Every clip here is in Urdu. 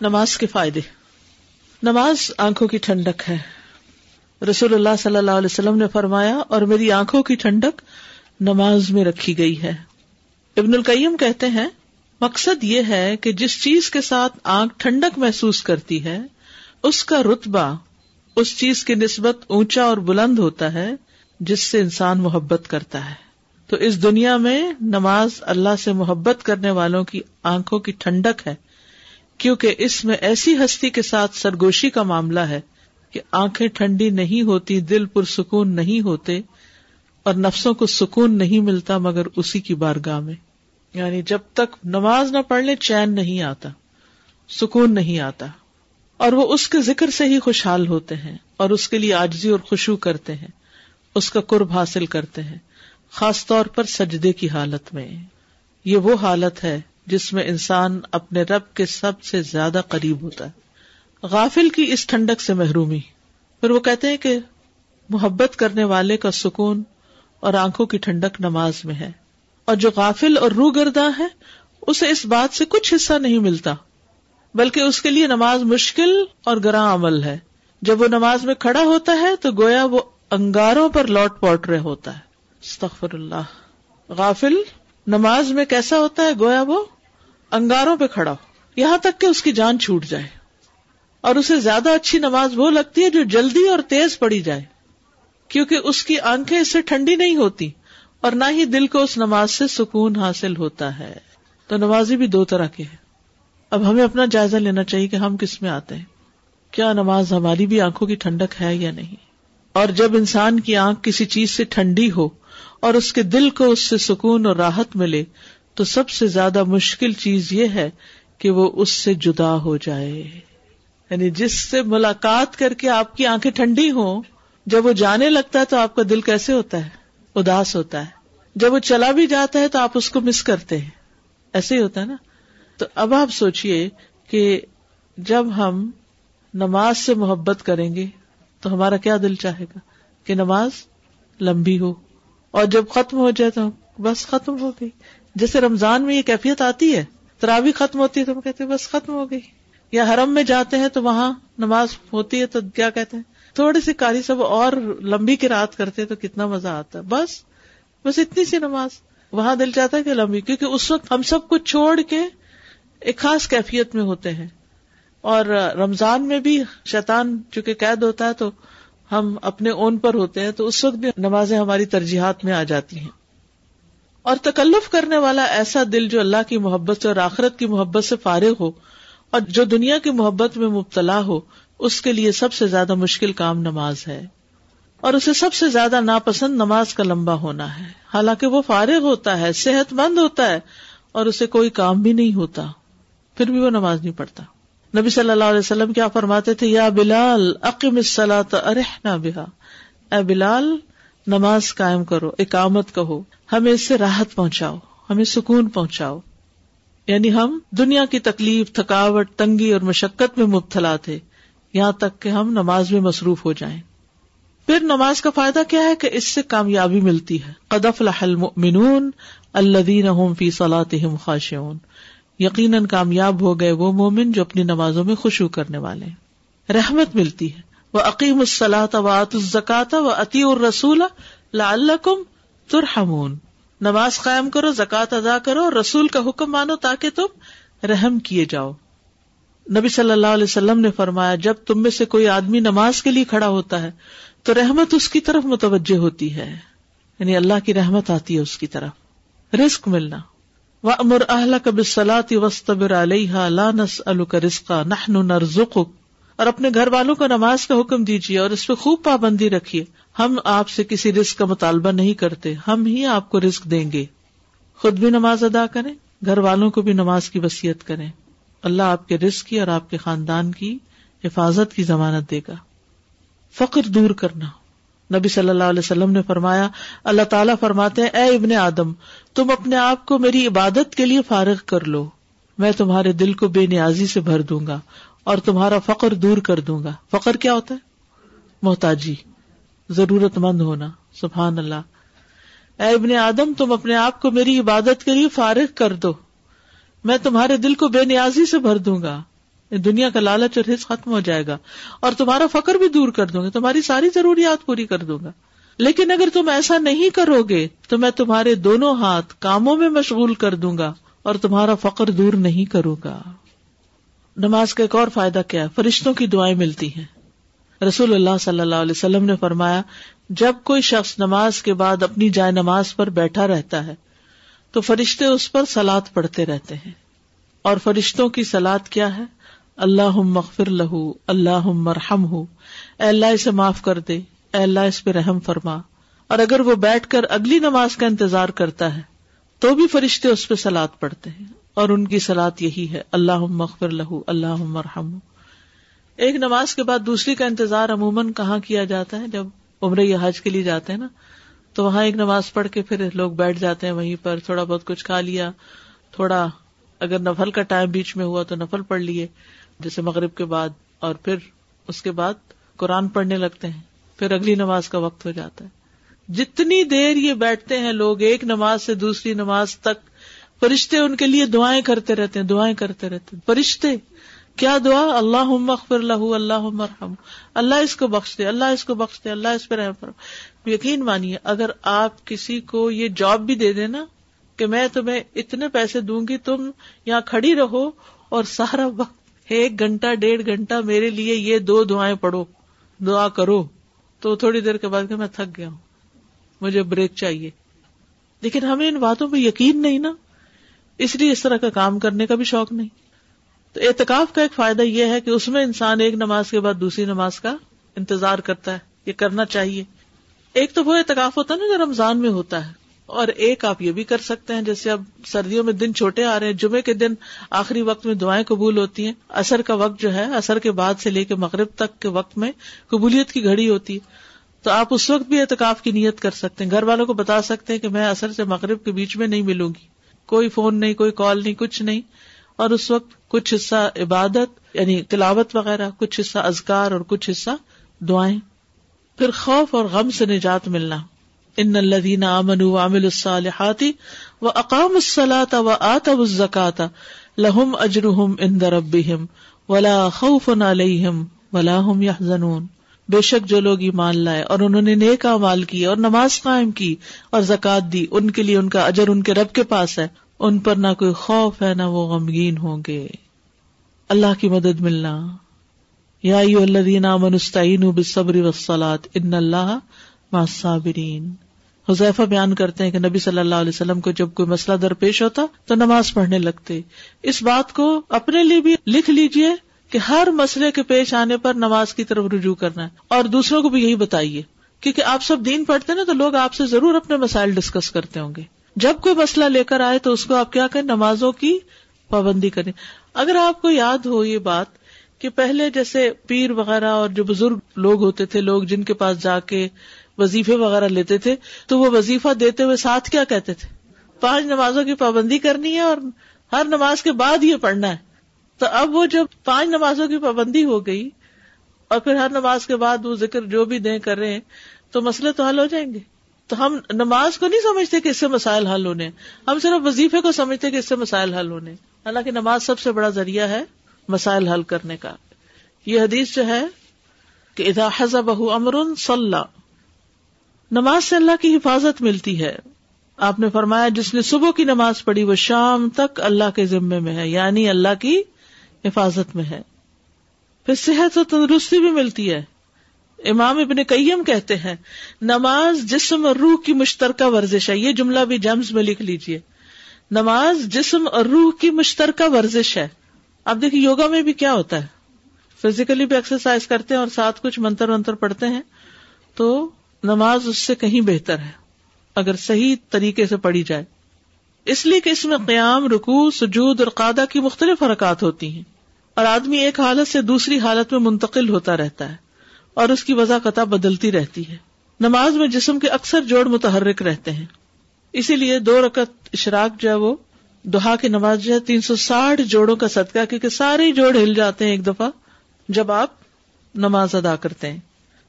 نماز کے فائدے۔ نماز آنکھوں کی ٹھنڈک ہے۔ رسول اللہ صلی اللہ علیہ وسلم نے فرمایا، اور میری آنکھوں کی ٹھنڈک نماز میں رکھی گئی ہے۔ ابن القیم کہتے ہیں، مقصد یہ ہے کہ جس چیز کے ساتھ آنکھ ٹھنڈک محسوس کرتی ہے، اس کا رتبہ، اس چیز کی نسبت اونچا اور بلند ہوتا ہے، جس سے انسان محبت کرتا ہے۔ تو اس دنیا میں نماز اللہ سے محبت کرنے والوں کی آنکھوں کی ٹھنڈک ہے۔ کیونکہ اس میں ایسی ہستی کے ساتھ سرگوشی کا معاملہ ہے کہ آنکھیں ٹھنڈی نہیں ہوتی، دل پرسکون نہیں ہوتے اور نفسوں کو سکون نہیں ملتا مگر اسی کی بارگاہ میں۔ یعنی جب تک نماز نہ پڑھ لے، چین نہیں آتا، سکون نہیں آتا۔ اور وہ اس کے ذکر سے ہی خوشحال ہوتے ہیں اور اس کے لیے آجزی اور خوشبو کرتے ہیں، اس کا قرب حاصل کرتے ہیں، خاص طور پر سجدے کی حالت میں۔ یہ وہ حالت ہے جس میں انسان اپنے رب کے سب سے زیادہ قریب ہوتا ہے۔ غافل کی اس ٹھنڈک سے محرومی۔ پھر وہ کہتے ہیں کہ محبت کرنے والے کا سکون اور آنکھوں کی ٹھنڈک نماز میں ہے۔ اور جو غافل اور روحردہ ہے، اسے اس بات سے کچھ حصہ نہیں ملتا، بلکہ اس کے لیے نماز مشکل اور گراں عمل ہے۔ جب وہ نماز میں کھڑا ہوتا ہے، تو گویا وہ انگاروں پر لوٹ پوٹ رہے ہوتا ہے۔ استغفر اللہ۔ غافل نماز میں کیسا ہوتا ہے؟ گویا وہ انگاروں پہ کھڑا ہو۔ یہاں تک کہ اس کی جان چھوٹ جائے۔ اور اسے زیادہ اچھی نماز وہ لگتی ہے جو جلدی اور تیز پڑی جائے۔ کیونکہ اس کی آنکھیں اس سے ٹھنڈی نہیں ہوتی اور نہ ہی دل کو اس نماز سے سکون حاصل ہوتا ہے۔ تو نمازی بھی دو طرح کے ہیں۔ اب ہمیں اپنا جائزہ لینا چاہیے کہ ہم کس میں آتے ہیں۔ کیا نماز ہماری بھی آنکھوں کی ٹھنڈک ہے یا نہیں؟ اور جب انسان کی آنکھ کسی چیز سے ٹھنڈی ہو اور اس کے دل کو اس سے سکون اور راحت ملے تو سب سے زیادہ مشکل چیز یہ ہے کہ وہ اس سے جدا ہو جائے۔ یعنی جس سے ملاقات کر کے آپ کی آنکھیں ٹھنڈی ہوں، جب وہ جانے لگتا ہے تو آپ کا دل کیسے ہوتا ہے؟ اداس ہوتا ہے۔ جب وہ چلا بھی جاتا ہے تو آپ اس کو مس کرتے ہیں۔ ایسے ہی ہوتا ہے نا؟ تو اب آپ سوچئے کہ جب ہم نماز سے محبت کریں گے تو ہمارا کیا دل چاہے گا؟ کہ نماز لمبی ہو اور جب ختم ہو جائے تو بس ختم ہو گئی۔ جیسے رمضان میں یہ کیفیت آتی ہے تراوی ختم ہوتی ہے تو ہم کہتے بس ختم ہو گئی۔ یا حرم میں جاتے ہیں تو وہاں نماز ہوتی ہے تو کیا کہتے ہیں؟ تھوڑی سی کاری سب اور لمبی کی رات کرتے تو کتنا مزہ آتا ہے۔ بس بس اتنی سی نماز۔ وہاں دل چاہتا ہے کہ لمبی، کیونکہ اس وقت ہم سب کچھ چھوڑ کے ایک خاص کیفیت میں ہوتے ہیں۔ اور رمضان میں بھی شیطان چونکہ قید ہوتا ہے تو ہم اپنے اون پر ہوتے ہیں تو اس وقت بھی نمازیں ہماری ترجیحات میں آ جاتی ہیں۔ اور تکلف کرنے والا ایسا دل جو اللہ کی محبت سے اور آخرت کی محبت سے فارغ ہو اور جو دنیا کی محبت میں مبتلا ہو، اس کے لیے سب سے زیادہ مشکل کام نماز ہے۔ اور اسے سب سے زیادہ ناپسند نماز کا لمبا ہونا ہے۔ حالانکہ وہ فارغ ہوتا ہے، صحت مند ہوتا ہے اور اسے کوئی کام بھی نہیں ہوتا۔ پھر بھی وہ نماز نہیں پڑھتا۔ نبی صلی اللہ علیہ وسلم کیا فرماتے تھے، یا بلال عقیم ارحنا بہا۔ اے بلال نماز قائم کرو، اقامت کہو، ہمیں اس سے راحت پہنچاؤ، ہمیں سکون پہنچاؤ۔ یعنی ہم دنیا کی تکلیف، تھکاوٹ، تنگی اور مشقت میں مبتلا تھے، یہاں تک کہ ہم نماز میں مصروف ہو جائیں۔ پھر نماز کا فائدہ کیا ہے کہ اس سے کامیابی ملتی ہے۔ قدف المؤمنون الذین هم فی صلاتهم خاشعون۔ یقیناً کامیاب ہو گئے وہ مومن جو اپنی نمازوں میں خوشبو کرنے والے رحمت ملتی ہے۔ وہ عقیم السلاۃ و الزکات و عطی الرسول لعلکم ترحمون۔ نماز قائم کرو زکات ادا کرو، رسول کا حکم مانو تاکہ تم رحم کیے جاؤ۔ نبی صلی اللہ علیہ وسلم نے فرمایا، جب تم میں سے کوئی آدمی نماز کے لیے کھڑا ہوتا ہے، تو رحمت اس کی طرف متوجہ ہوتی ہے۔ یعنی اللہ کی رحمت آتی ہے اس کی طرف۔ رسک ملنا۔ و امر اہل کب سلاتی وسطبر علیہ لانس الکرسکا نہ نرزق اور اپنے گھر والوں کو نماز کا حکم دیجیے اور اس پہ خوب پابندی رکھیے۔ ہم آپ سے کسی رسک کا مطالبہ نہیں کرتے۔ ہم ہی آپ کو رسک دیں گے۔ خود بھی نماز ادا کریں، گھر والوں کو بھی نماز کی وسیعت کریں۔ اللہ آپ کے رسک کی اور آپ کے خاندان کی حفاظت کی ضمانت دے گا۔ فقر دور کرنا۔ نبی صلی اللہ علیہ وسلم نے فرمایا، اللہ تعالیٰ فرماتے ہیں، اے ابن آدم، تم اپنے آپ کو میری عبادت کے لیے فارغ کر لو۔ میں تمہارے دل کو بے نیازی سے بھر دوں گا۔ اور تمہارا فقر دور کر دوں گا۔ فقر کیا ہوتا ہے؟ محتاجی ضرورت مند ہونا۔ سبحان اللہ۔ اے ابن آدم، تم اپنے آپ کو میری عبادت کے لیے فارغ کر دو۔ میں تمہارے دل کو بے نیازی سے بھر دوں گا۔ دنیا کا لالچ اور حص ختم ہو جائے گا۔ اور تمہارا فخر بھی دور کر دوں گا۔ تمہاری ساری ضروریات پوری کر دوں گا۔ لیکن اگر تم ایسا نہیں کرو گے، تو میں تمہارے دونوں ہاتھ کاموں میں مشغول کر دوں گا اور تمہارا فقر دور نہیں کروں گا۔ نماز کا ایک اور فائدہ کیا ہے؟ فرشتوں کی دعائیں ملتی ہیں۔ رسول اللہ صلی اللہ علیہ وسلم نے فرمایا، جب کوئی شخص نماز کے بعد اپنی جائے نماز پر بیٹھا رہتا ہے، تو فرشتے اس پر سلاد پڑھتے رہتے ہیں۔ اور فرشتوں کی سلاد کیا ہے؟ اللہ مغفر لہو اللہ مرحم ہو اے اللہ اسے معاف کر دے، اے اللہ اس پہ رحم فرما۔ اور اگر وہ بیٹھ کر اگلی نماز کا انتظار کرتا ہے، تو بھی فرشتے اس پہ سلاد پڑھتے ہیں۔ اور ان کی سلاد یہی ہے۔ اللہ مغفر لہو اللہ مرحم ایک نماز کے بعد دوسری کا انتظار عموماً کہاں کیا جاتا ہے؟ جب عمر یا حج کے لیے جاتے ہیں نا، تو وہاں ایک نماز پڑھ کے پھر لوگ بیٹھ جاتے ہیں وہیں پر، تھوڑا بہت کچھ کھا لیا، تھوڑا اگر نفل کا ٹائم بیچ میں ہوا تو نفل پڑھ لیے، جیسے مغرب کے بعد، اور پھر اس کے بعد قرآن پڑھنے لگتے ہیں۔ پھر اگلی نماز کا وقت ہو جاتا ہے۔ جتنی دیر یہ بیٹھتے ہیں لوگ، ایک نماز سے دوسری نماز تک فرشتے ان کے لیے دعائیں کرتے رہتے ہیں، دعائیں کرتے رہتے ہیں۔ فرشتے، کیا دعا؟ اللہ مغفر اللہ اللہ مرحم اللہ اس کو بخش دے، اللہ اس کو بخش دے، اللہ اس پہ رحم یقین مانیے، اگر آپ کسی کو یہ جاب بھی دے دینا کہ میں تمہیں اتنے پیسے دوں گی، تم یہاں کھڑی رہو اور سارا وقت ایک گھنٹہ، ڈیڑھ گھنٹہ میرے لیے یہ دو دعائیں پڑھو، دعا کرو۔ تو تھوڑی دیر کے بعد کہ میں تھک گیا ہوں، مجھے بریک چاہیے۔ لیکن ہمیں ان باتوں پہ یقین نہیں نا۔ اس لیے اس طرح کا کام کرنے کا بھی شوق نہیں۔ تو اعتکاف کا ایک فائدہ یہ ہے کہ اس میں انسان ایک نماز کے بعد دوسری نماز کا انتظار کرتا ہے، یہ کرنا چاہیے۔ ایک تو وہ اعتکاف ہوتا ہے نا جو رمضان میں ہوتا ہے۔ اور ایک آپ یہ بھی کر سکتے ہیں، جیسے اب سردیوں میں دن چھوٹے آ رہے ہیں، جمعے کے دن آخری وقت میں دعائیں قبول ہوتی ہیں۔ اثر کا وقت جو ہے اثر کے بعد سے لے کے مغرب تک کے وقت میں قبولیت کی گھڑی ہوتی ہے۔ تو آپ اس وقت بھی اعتکاف کی نیت کر سکتے ہیں۔ گھر والوں کو بتا سکتے ہیں کہ میں اثر سے مغرب کے بیچ میں نہیں ملوں گی۔ کوئی فون نہیں، کوئی کال نہیں، کچھ نہیں۔ اور اس وقت کچھ حصہ عبادت یعنی تلاوت وغیرہ، کچھ حصہ ازکار اور کچھ حصہ دعائیں۔ پھر خوف اور غم سے نجات ملنا۔ ان الدین امن عامل الصالحات و اقام الصلاۃ و آتب الزکات لہم اجرہم ان ربہم ولا خوف علیہم ولا هم يحزنون بے شک جو لوگ ایمان لائے اور انہوں نے نیک مال کی اور نماز قائم کی اور زکات دی، ان کے لیے ان کا اجر ان کے رب کے پاس ہے، ان پر نہ کوئی خوف ہے، نہ وہ غمگین ہوں گے۔ اللہ کی مدد ملنا۔ یا الذین آمنوا استعینوا بالصبر والصلاة ان اللہ مع الصابرین۔ حذیفہ بیان کرتے ہیں کہ نبی صلی اللہ علیہ وسلم کو جب کوئی مسئلہ درپیش ہوتا تو نماز پڑھنے لگتے۔ اس بات کو اپنے لیے بھی لکھ لیجیے۔ کہ ہر مسئلے کے پیش آنے پر نماز کی طرف رجوع کرنا ہے۔ اور دوسروں کو بھی یہی بتائیے، کیونکہ آپ سب دین پڑھتے نا، تو لوگ آپ سے ضرور اپنے مسائل ڈسکس کرتے ہوں گے۔ جب کوئی مسئلہ لے کر آئے تو اس کو آپ کیا کریں نمازوں کی پابندی کریں۔ اگر آپ کو یاد ہو یہ بات کہ پہلے جیسے پیر وغیرہ اور جو بزرگ لوگ ہوتے تھے، لوگ جن کے پاس جا کے وظیفے وغیرہ لیتے تھے، تو وہ وظیفہ دیتے ہوئے ساتھ کیا کہتے تھے؟ پانچ نمازوں کی پابندی کرنی ہے اور ہر نماز کے بعد یہ پڑھنا ہے۔ تو اب وہ جب پانچ نمازوں کی پابندی ہو گئی اور پھر ہر نماز کے بعد وہ ذکر جو بھی دیں کر رہے ہیں، تو مسئلے تو حل ہو جائیں گے۔ تو ہم نماز کو نہیں سمجھتے کہ اس سے مسائل حل ہونے ہم صرف وظیفے کو سمجھتے کہ اس سے مسائل حل ہونے حالانکہ نماز سب سے بڑا ذریعہ ہے مسائل حل کرنے کا۔ یہ حدیث جو ہے کہ ادا حضب امر صلاح نماز سے اللہ کی حفاظت ملتی ہے۔ آپ نے فرمایا جس نے صبح کی نماز پڑھی وہ شام تک اللہ کے ذمے میں ہے یعنی اللہ کی حفاظت میں ہے۔ پھر صحت و تندرستی بھی ملتی ہے۔ امام ابن قیم کہتے ہیں، نماز جسم اور روح کی مشترکہ ورزش ہے۔ یہ جملہ بھی جمز میں لکھ لیجیے نماز جسم اور روح کی مشترکہ ورزش ہے۔ اب دیکھیے، یوگا میں بھی کیا ہوتا ہے؟ فزیکلی بھی ایکسرسائز کرتے ہیں اور ساتھ کچھ منتر ونتر پڑھتے ہیں۔ تو نماز اس سے کہیں بہتر ہے، اگر صحیح طریقے سے پڑھی جائے۔ اس لیے کہ اس میں قیام رکو سجود اور قادہ کی مختلف حرکات ہوتی ہیں۔ اور آدمی ایک حالت سے دوسری حالت میں منتقل ہوتا رہتا ہے اور اس کی وضاح قطع بدلتی رہتی ہے۔ نماز میں جسم کے اکثر جوڑ متحرک رہتے ہیں۔ اسی لیے دو رکت اشراق جو ہے وہ دوہا کی نماز جو ہے تین سو ساٹھ جوڑوں کا صدقہ، کیونکہ سارے جوڑ ہل جاتے ہیں ایک دفعہ جب آپ نماز ادا کرتے ہیں۔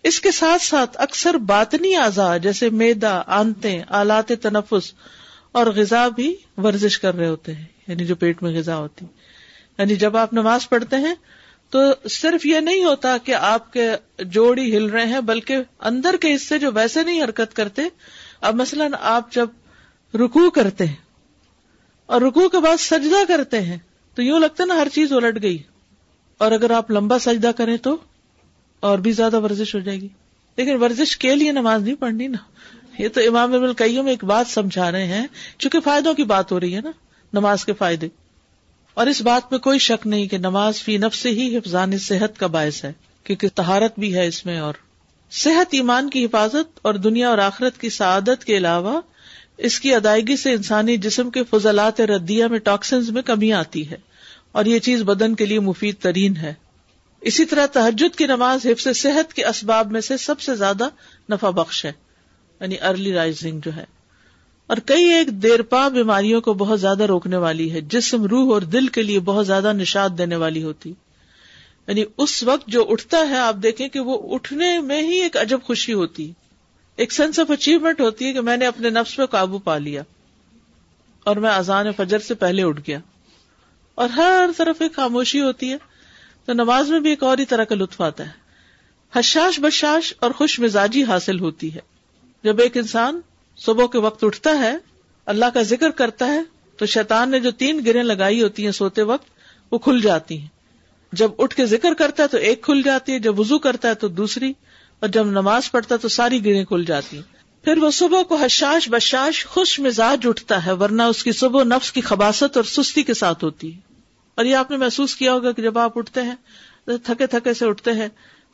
اس کے ساتھ ساتھ اکثر باطنی اعضاء جیسے میدا آنتے آلات تنفس اور غذا بھی ورزش کر رہے ہوتے ہیں یعنی جو پیٹ میں غذا ہوتی۔ یعنی جب آپ نماز پڑھتے ہیں تو صرف یہ نہیں ہوتا کہ آپ کے جوڑی ہل رہے ہیں، بلکہ اندر کے حصے جو ویسے نہیں حرکت کرتے، اب مثلاً آپ جب رکو کرتے ہیں اور رکو کے بعد سجدہ کرتے ہیں، تو یوں لگتا ہے نا ہر چیز الٹ گئی۔ اور اگر آپ لمبا سجدہ کریں تو اور بھی زیادہ ورزش ہو جائے گی۔ لیکن ورزش کے لیے نماز نہیں پڑھنی نا۔ یہ تو امام ابن القیوں میں ایک بات سمجھا رہے ہیں، چونکہ فائدوں کی بات ہو رہی ہے نا، نماز کے فائدے۔ اور اس بات میں کوئی شک نہیں کہ نماز فی نف سے ہی حفظان صحت کا باعث ہے، کیونکہ تہارت بھی ہے اس میں اور۔ صحت ایمان کی حفاظت اور دنیا اور آخرت کی سعادت کے علاوہ، اس کی ادائیگی سے انسانی جسم کے فضلات ردیہ میں ٹاکسنز میں کمی آتی ہے۔ اور یہ چیز بدن کے لیے مفید ترین ہے۔ اسی طرح تحجد کی نماز حفظ صحت کے اسباب میں سے سب سے زیادہ نفع بخش ہے۔ یعنی ارلی رائزنگ جو ہے۔ اور کئی ایک دیر پا بیماریوں کو بہت زیادہ روکنے والی ہے۔ جسم، روح اور دل کے لیے بہت زیادہ نشاد دینے والی ہوتی۔ یعنی اس وقت جو اٹھتا ہے، آپ دیکھیں کہ وہ اٹھنے میں ہی ایک عجب خوشی ہوتی۔ ایک سینس آف اچیومنٹ ہوتی ہے کہ میں نے اپنے نفس پہ قابو پا لیا۔ اور میں اذان فجر سے پہلے اٹھ گیا۔ اور ہر طرف ایک خاموشی ہوتی ہے۔ تو نماز میں بھی ایک اور ہی طرح کا لطف آتا ہے۔ حشاش بشاش اور خوش مزاجی حاصل ہوتی ہے۔ جب ایک انسان صبح کے وقت اٹھتا ہے، اللہ کا ذکر کرتا ہے، تو شیطان نے جو تین گریں لگائی ہوتی ہیں سوتے وقت، وہ کھل جاتی ہیں۔ جب اٹھ کے ذکر کرتا ہے تو ایک کھل جاتی ہے، جب وزو کرتا ہے تو دوسری، اور جب نماز پڑھتا ہے تو ساری گریں کھل جاتی ہیں۔ پھر وہ صبح کو حشاش بشاش خوش مزاج اٹھتا ہے، ورنہ اس کی صبح نفس کی خباست اور سستی کے ساتھ ہوتی ہے۔ اور یہ آپ نے محسوس کیا ہوگا کہ جب آپ اٹھتے ہیں، تھکے تھکے سے اٹھتے ہیں،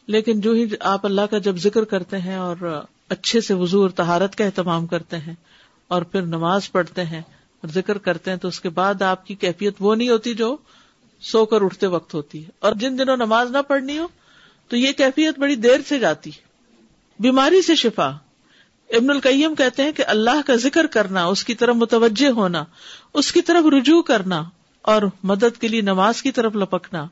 لیکن جو ہی آپ اللہ کا جب ذکر کرتے ہیں اور اچھے سے وضو اور تہارت کا اہتمام کرتے ہیں اور پھر نماز پڑھتے ہیں اور ذکر کرتے ہیں تو اس کے بعد آپ کی کیفیت وہ نہیں ہوتی جو سو کر اٹھتے وقت ہوتی ہے۔ اور جن دنوں نماز نہ پڑھنی ہو تو یہ کیفیت بڑی دیر سے جاتی بیماری سے شفا۔ ابن القیم کہتے ہیں کہ اللہ کا ذکر کرنا، اس کی طرف متوجہ ہونا، اس کی طرف رجوع کرنا اور مدد کے لیے نماز کی طرف لپکنا۔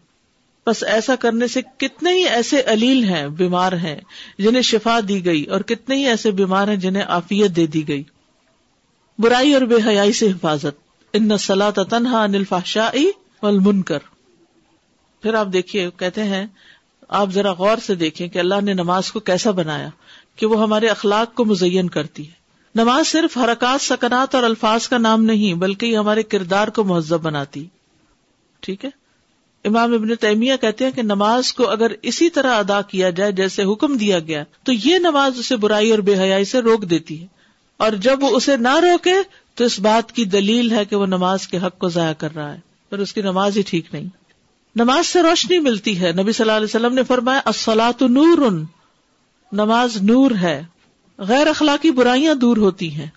بس ایسا کرنے سے کتنے ہی ایسے علیل ہیں، بیمار ہیں، جنہیں شفا دی گئی اور کتنے ہی ایسے بیمار ہیں جنہیں آفیت دے دی گئی۔ برائی اور بے حیائی سے حفاظت۔ ان سلا تنہا شاہی من کر پھر آپ دیکھیے، کہتے ہیں، آپ ذرا غور سے دیکھیں کہ اللہ نے نماز کو کیسا بنایا، کہ وہ ہمارے اخلاق کو مزین کرتی ہے۔ نماز صرف حرکات، سکنات اور الفاظ کا نام نہیں، بلکہ یہ ہمارے کردار کو مہذب بناتی۔ ٹھیک ہے؟ امام ابن تیمیہ کہتے ہیں کہ نماز کو اگر اسی طرح ادا کیا جائے جیسے حکم دیا گیا تو یہ نماز اسے برائی اور بے حیائی سے روک دیتی ہے۔ اور جب وہ اسے نہ روکے تو اس بات کی دلیل ہے کہ وہ نماز کے حق کو ضائع کر رہا ہے۔ پر اس کی نماز ہی ٹھیک نہیں۔ نماز سے روشنی ملتی ہے۔ نبی صلی اللہ علیہ وسلم نے فرمایا نور۔ نماز نور ہے۔ غیر اخلاقی برائیاں دور ہوتی ہیں۔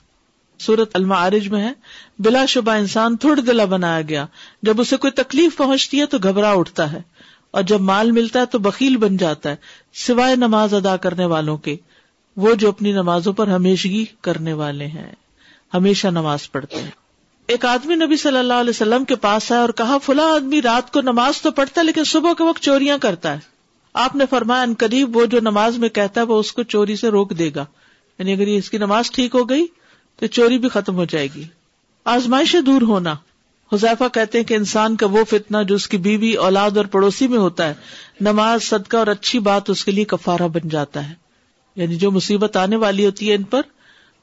سورت المعارج میں ہے، بلا شبہ انسان تھوڑ دلا بنایا گیا۔ جب اسے کوئی تکلیف پہنچتی ہے تو گھبرا اٹھتا ہے۔ اور جب مال ملتا ہے تو بکیل بن جاتا ہے، سوائے نماز ادا کرنے والوں کے۔ وہ جو اپنی نمازوں پر ہمیشگی کرنے والے ہیں، ہمیشہ نماز پڑھتے ہیں۔ ایک آدمی نبی صلی اللہ علیہ وسلم کے پاس آیا اور کہا، فلاں آدمی رات کو نماز تو پڑھتا ہے لیکن صبح کے وقت چوریاں کرتا ہے۔ آپ نے فرمایا، ان قریب وہ جو نماز میں کہتا ہے وہ اس کو چوری سے روک دے گا۔ یعنی اگر اس کی نماز ٹھیک ہو گئی تو چوری بھی ختم ہو جائے گی۔ آزمائش دور ہونا۔ حذیفہ کہتے ہیں کہ انسان کا وہ فتنا جو اس کی بیوی، اولاد اور پڑوسی میں ہوتا ہے، نماز، صدقہ اور اچھی بات اس کے لیے کفارہ بن جاتا ہے۔ یعنی جو مصیبت آنے والی ہوتی ہے ان پر،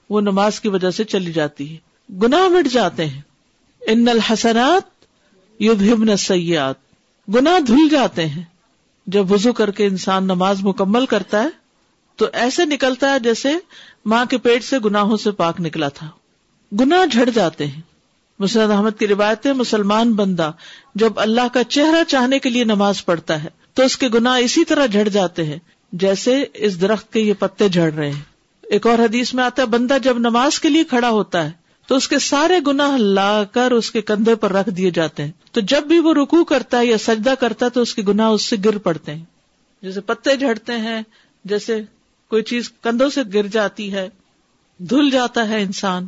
وہ نماز کی وجہ سے چلی جاتی ہے۔ گناہ مٹ جاتے ہیں۔ ان الحسنات یو سیات گناہ دھل جاتے ہیں۔ جب وضو کر کے انسان نماز مکمل کرتا ہے تو ایسے نکلتا ہے جیسے ماں کے پیٹ سے گناہوں سے پاک نکلا تھا۔ گناہ جھڑ جاتے ہیں۔ مسرد احمد کی روایتیں مسلمان بندہ جب اللہ کا چہرہ چاہنے کے لیے نماز پڑھتا ہے، تو اس کے گناہ اسی طرح جھڑ جاتے ہیں، جیسے اس درخت کے یہ پتے جھڑ رہے ہیں۔ ایک اور حدیث میں آتا ہے، بندہ جب نماز کے لیے کھڑا ہوتا ہے، تو اس کے سارے گناہ لا کر اس کے کندھے پر رکھ دیے جاتے ہیں۔ تو جب بھی وہ رکو کرتا ہے یا سجدہ کرتا ہے، تو اس کے گناہ اس سے گر پڑتے ہیں۔ جیسے پتے جھڑتے ہیں، جیسے کوئی چیز کندھوں سے گر جاتی ہے، دھل جاتا ہے انسان۔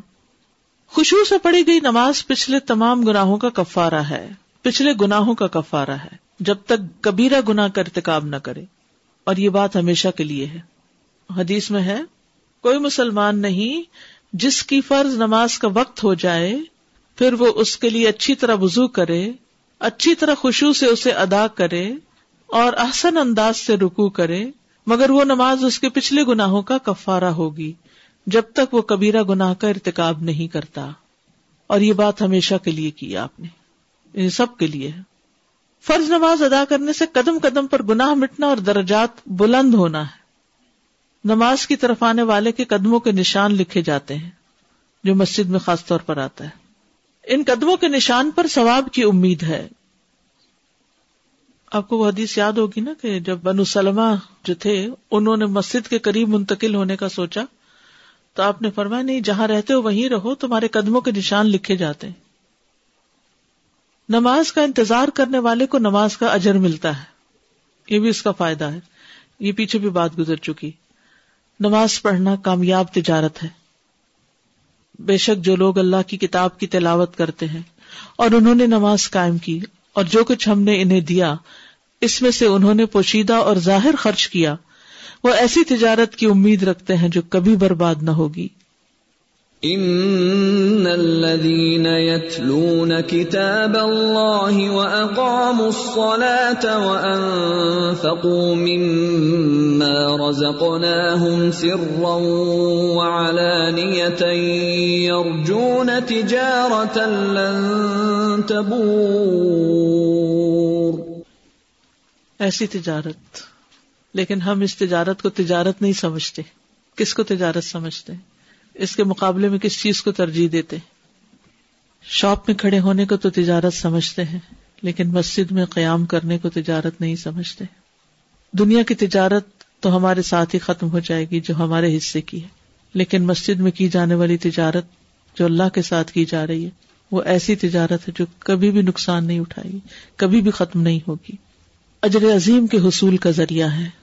خوشبو سے پڑی گئی نماز پچھلے تمام گناہوں کا کفارہ ہے۔ پچھلے گناہوں کا کفارہ ہے۔ جب تک کبیرہ گنا کا ارتکاب نہ کرے۔ اور یہ بات ہمیشہ کے لیے ہے۔ حدیث میں ہے، کوئی مسلمان نہیں، جس کی فرض نماز کا وقت ہو جائے، پھر وہ اس کے لیے اچھی طرح وضو کرے، اچھی طرح خوشبو سے اسے ادا کرے، اور احسن انداز سے رکو کرے۔ مگر وہ نماز اس کے پچھلے گناہوں کا کفارہ ہوگی جب تک وہ کبیرہ گناہ کا ارتکاب نہیں کرتا۔ اور یہ بات ہمیشہ کے لیے کی آپ نے۔ سب کے لیے۔ فرض نماز ادا کرنے سے قدم قدم پر گناہ مٹنا اور درجات بلند ہونا ہے۔ نماز کی طرف آنے والے کے قدموں کے نشان لکھے جاتے ہیں، جو مسجد میں خاص طور پر آتا ہے۔ ان قدموں کے نشان پر ثواب کی امید ہے۔ آپ کو وہ حدیث یاد ہوگی نا کہ جب بنو سلمہ جو تھے، انہوں نے مسجد کے قریب منتقل ہونے کا سوچا، تو آپ نے فرمایا، نہیں، جہاں رہتے ہو وہیں رہو، تمہارے قدموں کے نشان لکھے جاتے ہیں۔ نماز کا انتظار کرنے والے کو نماز کا اجر ملتا ہے۔ یہ بھی اس کا فائدہ ہے۔ یہ پیچھے بھی بات گزر چکی۔ نماز پڑھنا کامیاب تجارت ہے۔ بے شک جو لوگ اللہ کی کتاب کی تلاوت کرتے ہیں اور انہوں نے نماز قائم کی اور جو کچھ ہم نے انہیں دیا، اس میں سے انہوں نے پوشیدہ اور ظاہر خرچ کیا۔ وہ ایسی تجارت کی امید رکھتے ہیں جو کبھی برباد نہ ہوگی۔ ان الذين يتلون كتاب الله واقاموا الصلاه وانفقوا مما رزقناهم سرا وعلانيه يرجون تجاره لن تبور ایسی تجارت، لیکن ہم اس تجارت کو تجارت نہیں سمجھتے۔ کس کو تجارت سمجھتے؟ ہیں اس کے مقابلے میں کس چیز کو ترجیح دیتے شاپ میں کھڑے ہونے کو تو تجارت سمجھتے ہیں، لیکن مسجد میں قیام کرنے کو تجارت نہیں سمجھتے۔ دنیا کی تجارت تو ہمارے ساتھ ہی ختم ہو جائے گی جو ہمارے حصے کی ہے۔ لیکن مسجد میں کی جانے والی تجارت جو اللہ کے ساتھ کی جا رہی ہے، وہ ایسی تجارت ہے جو کبھی بھی نقصان نہیں اٹھائے گی، کبھی بھی ختم نہیں ہوگی۔ اجر عظیم کے حصول کا ذریعہ ہے۔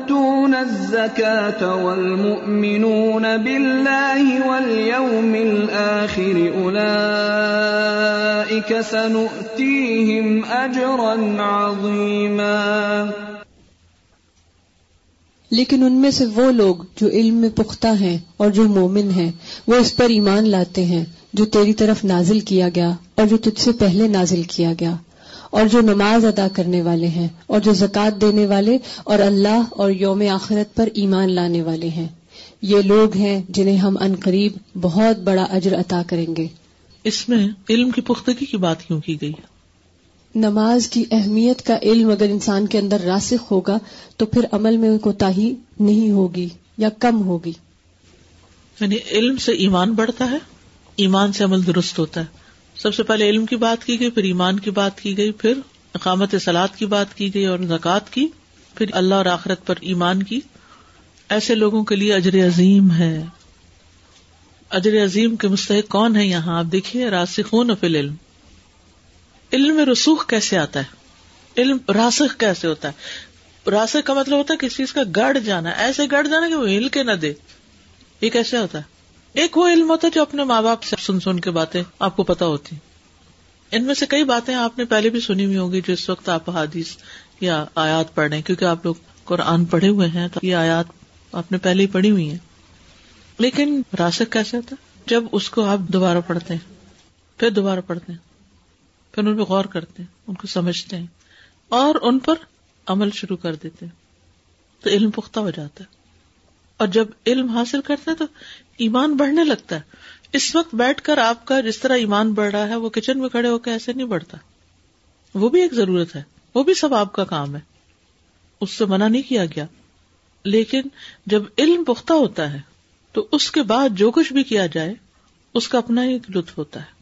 والمؤتون الزكاة والمؤمنون بالله واليوم الآخر أولئك سنؤتيهم أجرا عظيما لیکن ان میں سے وہ لوگ جو علم میں پختہ ہیں اور جو مومن ہیں، وہ اس پر ایمان لاتے ہیں جو تیری طرف نازل کیا گیا اور جو تجھ سے پہلے نازل کیا گیا۔ اور جو نماز ادا کرنے والے ہیں اور جو زکوٰۃ دینے والے اور اللہ اور یوم آخرت پر ایمان لانے والے ہیں۔ یہ لوگ ہیں جنہیں ہم ان قریب بہت بڑا اجر عطا کریں گے۔ اس میں علم کی پختگی کی بات کیوں کی گئی؟ نماز کی اہمیت کا علم اگر انسان کے اندر راسخ ہوگا تو پھر عمل میں کوتاہی نہیں ہوگی یا کم ہوگی۔ یعنی علم سے ایمان بڑھتا ہے ایمان سے عمل درست ہوتا ہے۔ سب سے پہلے علم کی بات کی گئی، پھر ایمان کی بات کی گئی، پھر اقامت سلاد کی بات کی گئی اور زکوٰۃ کی، پھر اللہ اور آخرت پر ایمان کی۔ ایسے لوگوں کے لیے اجر عظیم ہے۔ اجر عظیم کے مستحق کون ہے یہاں؟ آپ دیکھیے، راسخون فل علم علم میں رسوخ کیسے آتا ہے؟ علم راسخ کیسے ہوتا ہے؟ راسخ کا مطلب ہوتا ہے کسی چیز کا؟ گڑ جانا۔ ایسے گڑ جانا کہ وہ ہل کے نہ دے۔ یہ کیسے ہوتا ہے؟ ایک وہ علم ہوتا ہے جو اپنے ماں باپ سے سن سن کے باتیں آپ کو پتا ہوتی ان میں سے کئی باتیں آپ نے پہلے بھی سنی ہوئی ہوگی جو اس وقت آپ حادث یا آیات پڑھ رہے ہیں، کیونکہ آپ لوگ قرآن پڑھے ہوئے ہیں تو یہ آیات آپ نے پہلے ہی پڑھی ہوئی ہیں۔ لیکن راسک کیسے ہوتا ہے جب اس کو آپ دوبارہ پڑھتے ہیں، پھر دوبارہ پڑھتے ہیں، پھر ان پہ غور کرتے ہیں، ان کو سمجھتے ہیں اور ان پر عمل شروع کر دیتے ہیں۔ تو علم پختہ ہو جاتا ہے۔ اور جب علم حاصل کرتے ہیں تو ایمان بڑھنے لگتا ہے۔ اس وقت بیٹھ کر آپ کا جس طرح ایمان بڑھ رہا ہے، وہ کچن میں کھڑے ہو کے ایسے نہیں بڑھتا۔ وہ بھی ایک ضرورت ہے۔ وہ بھی سب آپ کا کام ہے۔ اس سے منع نہیں کیا گیا۔ لیکن جب علم پختہ ہوتا ہے، تو اس کے بعد جو کچھ بھی کیا جائے، اس کا اپنا ہی لطف ہوتا ہے۔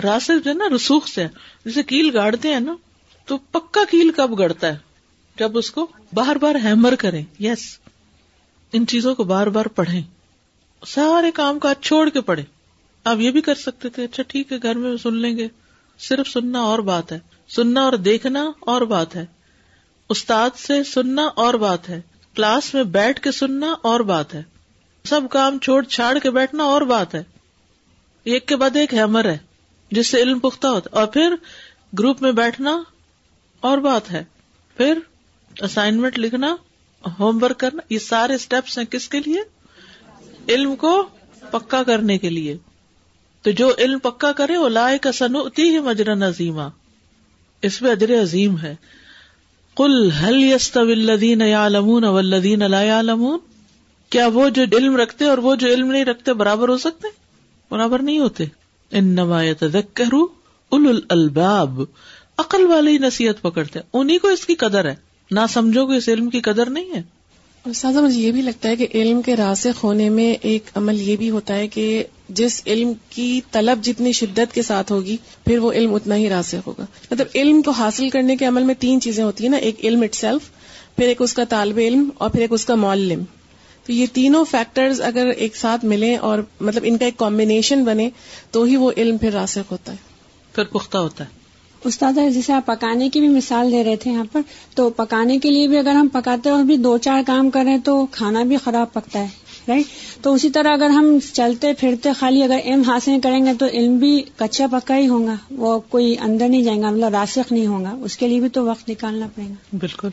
راسک جو ہے نا، رسوخ سے جسے کیل گاڑتے ہیں نا، تو پکا کیل کب گڑتا ہے؟ جب اس کو بار بار ہیمر کریں۔ یس۔ ان چیزوں کو بار بار پڑھیں۔ سارے کام کاج چھوڑ کے پڑھے آپ یہ بھی کر سکتے تھے اچھا ٹھیک ہے، گھر میں سن لیں گے۔ صرف سننا اور بات ہے۔ سننا اور دیکھنا اور بات ہے۔ استاد سے سننا اور بات ہے۔ کلاس میں بیٹھ کے سننا اور بات ہے۔ سب کام چھوڑ چھاڑ کے بیٹھنا اور بات ہے۔ ایک کے بعد ایک ہیمر ہے، جس سے علم پختہ ہوتا اور پھر گروپ میں بیٹھنا اور بات ہے۔ پھر اسائنمنٹ لکھنا ہوم ورک کرنا، یہ سارے اسٹیپس ہیں کس کے لیے؟ علم کو پکا کرنے کے لیے۔ تو جو علم پکا کرے وہ لائے کا سنوتی ہی مجرن عظیمہ اس میں اجر عظیم ہے۔ کل حل یست ولدین یا لمون اولدین اللہ لمون کیا وہ جو علم رکھتے اور وہ جو علم نہیں رکھتے برابر ہو سکتے؟ برابر نہیں ہوتے۔ ان نمایت ال الباب عقل والے ہی نصیحت پکڑتے انہیں کو اس کی قدر ہے۔ نہ سمجھو کہ اس علم کی قدر نہیں ہے۔ استاذہ، مجھے یہ بھی لگتا ہے کہ علم کے راسخ ہونے میں ایک عمل یہ بھی ہوتا ہے کہ جس علم کی طلب جتنی شدت کے ساتھ ہوگی، پھر وہ علم اتنا ہی راسخ ہوگا۔ مطلب علم کو حاصل کرنے کے عمل میں تین چیزیں ہوتی ہیں نا، ایک علم اٹ سیلف پھر ایک اس کا طالب علم اور پھر ایک اس کا معلم۔ تو یہ تینوں فیکٹرز اگر ایک ساتھ ملیں اور مطلب ان کا ایک کمبینیشن بنے، تو ہی وہ علم پھر راسخ ہوتا ہے۔ پھر پختہ ہوتا ہے۔ استاد جیسے آپ پکانے کی بھی مثال دے رہے تھے یہاں پر، تو پکانے کے لیے بھی اگر ہم پکاتے اور بھی دو چار کام کریں تو کھانا بھی خراب پکتا ہے رائٹ تو اسی طرح اگر ہم چلتے پھرتے خالی اگر علم حاصل کریں گے، تو علم بھی کچا پکا ہی ہوگا وہ کوئی اندر نہیں جائیں گا مطلب راسخ نہیں ہوگا اس کے لیے بھی تو وقت نکالنا پڑے گا۔ بالکل۔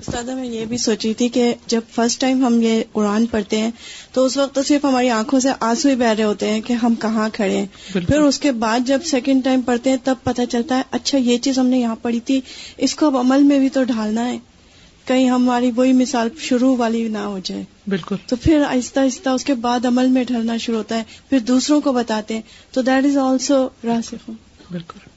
استاد میں یہ بھی سوچی تھی کہ جب فرسٹ ٹائم ہم یہ قرآن پڑھتے ہیں تو اس وقت تو صرف ہماری آنکھوں سے آنسو ہی بہ رہے ہوتے ہیں کہ ہم کہاں کھڑے ہیں۔ پھر اس کے بعد جب سیکنڈ ٹائم پڑھتے ہیں تب پتہ چلتا ہے اچھا یہ چیز ہم نے یہاں پڑھی تھی اس کو اب عمل میں بھی تو ڈھالنا ہے۔ کہیں ہماری وہی مثال شروع والی نہ ہو جائے۔ بالکل۔ تو پھر آہستہ آہستہ اس کے بعد عمل میں ڈھلنا شروع ہوتا ہے پھر دوسروں کو بتاتے ہیں۔ تو دیٹ از آلسو راسخ۔ بالکل۔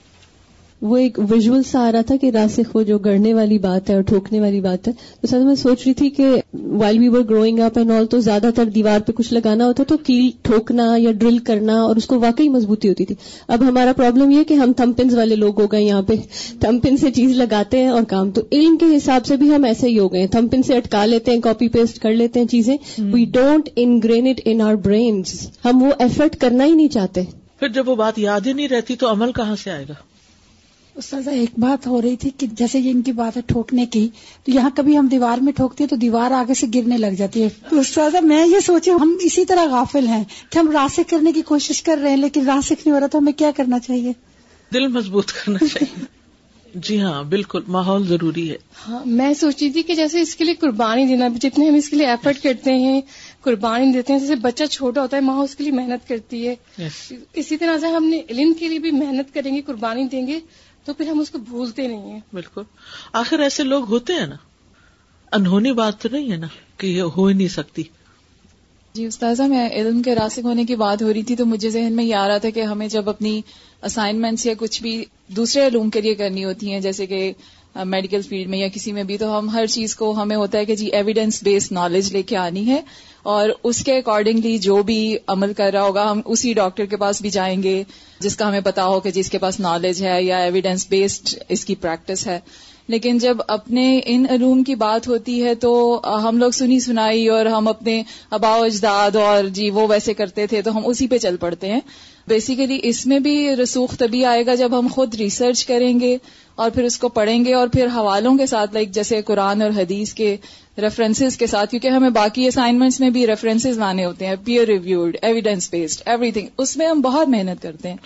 وہ ایک ویژل سا آ رہا تھا کہ راسخ وہ جو گڑنے والی بات ہے اور ٹھوکنے والی بات ہے تو سر میں سوچ رہی تھی کہ while we were growing up and all تو زیادہ تر دیوار پہ کچھ لگانا ہوتا تو کیل ٹھوکنا یا ڈرل کرنا اور اس کو واقعی مضبوطی ہوتی تھی۔ اب ہمارا پرابلم یہ کہ ہم تھمپنس والے لوگ ہو گئے یہاں پہ۔ تھمپن سے چیز لگاتے ہیں اور کام۔ تو علم کے حساب سے بھی ہم ایسے ہی ہو گئے تھمپن سے اٹکا لیتے ہیں کاپی پیسٹ کر لیتے ہیں چیزیں۔ We don't ingrain it in our brains ہم وہ ایفرٹ کرنا ہی نہیں چاہتے۔ پھر جب وہ بات یاد ہی نہیں رہتی تو عمل کہاں سے آئے گا؟ استاذہ ایک بات ہو رہی تھی کہ جیسے یہ ان کی بات ہے ٹھوکنے کی تو یہاں کبھی ہم دیوار میں ٹھوکتے ہیں تو دیوار آگے سے گرنے لگ جاتی ہے۔ تو استاذہ میں یہ سوچے ہم اسی طرح غافل ہیں کہ ہم راسک کرنے کی کوشش کر رہے ہیں لیکن راسک نہیں ہو رہا تو ہمیں کیا کرنا چاہیے؟ دل مضبوط کرنا چاہیے۔ جی ہاں بالکل ماحول ضروری ہے۔ ہاں میں سوچی تھی کہ جیسے اس کے لیے قربانی دینا جتنے ہم اس کے لیے ایفرٹ کرتے ہیں قربانی دیتے ہیں جیسے بچہ چھوٹا ہوتا ہے ماں اس کے لیے محنت کرتی ہے۔ اسی طرح سے ہم نے علم کے لیے بھی محنت کریں گے قربانی دیں گے۔ تو پھر ہم اس کو بھولتے نہیں ہیں۔ بالکل۔ آخر ایسے لوگ ہوتے ہیں نا۔ انہونی بات تو نہیں ہے نا کہ یہ ہو ہی نہیں سکتی۔ جی استاذہ میں علم کے راسک ہونے کی بات ہو رہی تھی تو مجھے ذہن میں یہ آ رہا تھا کہ ہمیں جب اپنی اسائنمنٹس یا کچھ بھی دوسرے علوم کے لیے کرنی ہوتی ہیں جیسے کہ میڈیکل فیلڈ میں یا کسی میں بھی، تو ہم ہر چیز کو، ہمیں ہوتا ہے کہ جی ایویڈینس بیسڈ نالج لے کے آنی ہے اور اس کے اکارڈنگلی جو بھی عمل کر رہا ہوگا، ہم اسی ڈاکٹر کے پاس بھی جائیں گے جس کا ہمیں پتا ہو کہ جس کے پاس نالج ہے یا ایویڈینس بیسڈ اس کی پریکٹس ہے۔ لیکن جب اپنے ان علوم کی بات ہوتی ہے تو ہم لوگ سنی سنائی اور ہم اپنے ابا اجداد اور جی وہ ویسے کرتے تھے تو ہم اسی پہ چل پڑتے ہیں۔ بیسیکلی اس میں بھی رسوخ تبھی آئے گا جب ہم خود ریسرچ کریں گے اور پھر اس کو پڑھیں گے اور پھر حوالوں کے ساتھ لائک جیسے قرآن اور حدیث کے ریفرنسز کے ساتھ کیونکہ ہمیں باقی اسائنمنٹس میں بھی ریفرنسز لانے ہوتے ہیں peer reviewed evidence based everything اس میں ہم بہت محنت کرتے ہیں.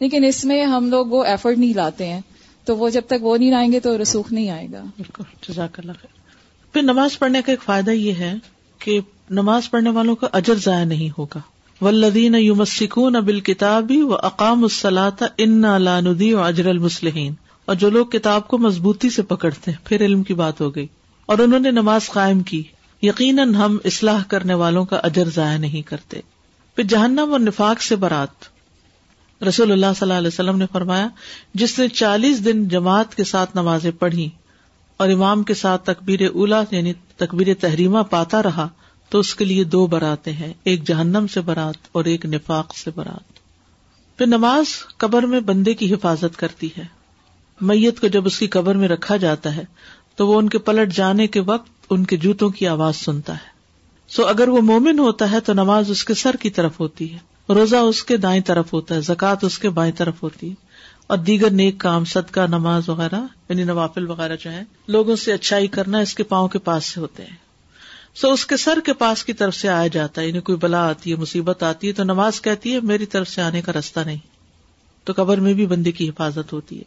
لیکن اس میں ہم لوگ وہ ایفرٹ نہیں لاتے ہیں. تو وہ جب تک وہ نہیں لائیں گے تو رسوخ نہیں آئے گا. بالکل. جزاک اللہ خیر. پھر نماز پڑھنے کا ایک فائدہ یہ ہے کہ نماز پڑھنے والوں کا اجر ضائع نہیں ہوگا. ولدین یومسکون ابل کتابی و اقام السلاط ان لاندی و اجر المسلحین اور جو لوگ کتاب کو مضبوطی سے پکڑتے ہیں، پھر علم کی بات ہو گئی۔ اور انہوں نے نماز قائم کی۔ یقیناً ہم اصلاح کرنے والوں کا اجر ضائع نہیں کرتے۔ پھر جہنم اور نفاق سے برات۔ رسول اللہ صلی اللہ علیہ وسلم نے فرمایا، جس نے چالیس دن جماعت کے ساتھ نمازیں پڑھی اور امام کے ساتھ تقبیر اولا یعنی تقبیر تحریمہ پاتا رہا تو اس کے لیے دو براتیں ہیں، ایک جہنم سے برات اور ایک نفاق سے برات۔ پھر نماز قبر میں بندے کی حفاظت کرتی ہے۔ میت کو جب اس کی قبر میں رکھا جاتا ہے، تو وہ ان کے پلٹ جانے کے وقت ان کے جوتوں کی آواز سنتا ہے۔ سو اگر وہ مومن ہوتا ہے تو نماز اس کے سر کی طرف ہوتی ہے۔ روزہ اس کے دائیں طرف ہوتا ہے، زکوٰۃ اس کے بائیں طرف ہوتی ہے۔ اور دیگر نیک کام، صدقہ، نماز وغیرہ یعنی نوافل وغیرہ جو ہے لوگوں سے اچھائی کرنا اس کے پاؤں کے پاس سے ہوتے ہیں۔ سو اس کے سر کے پاس کی طرف سے آیا جاتا ہے۔ یعنی کوئی بلا آتی ہے، مصیبت آتی ہے تو نماز کہتی ہے، میری طرف سے آنے کا راستہ نہیں۔ تو قبر میں بھی بندی کی حفاظت ہوتی ہے۔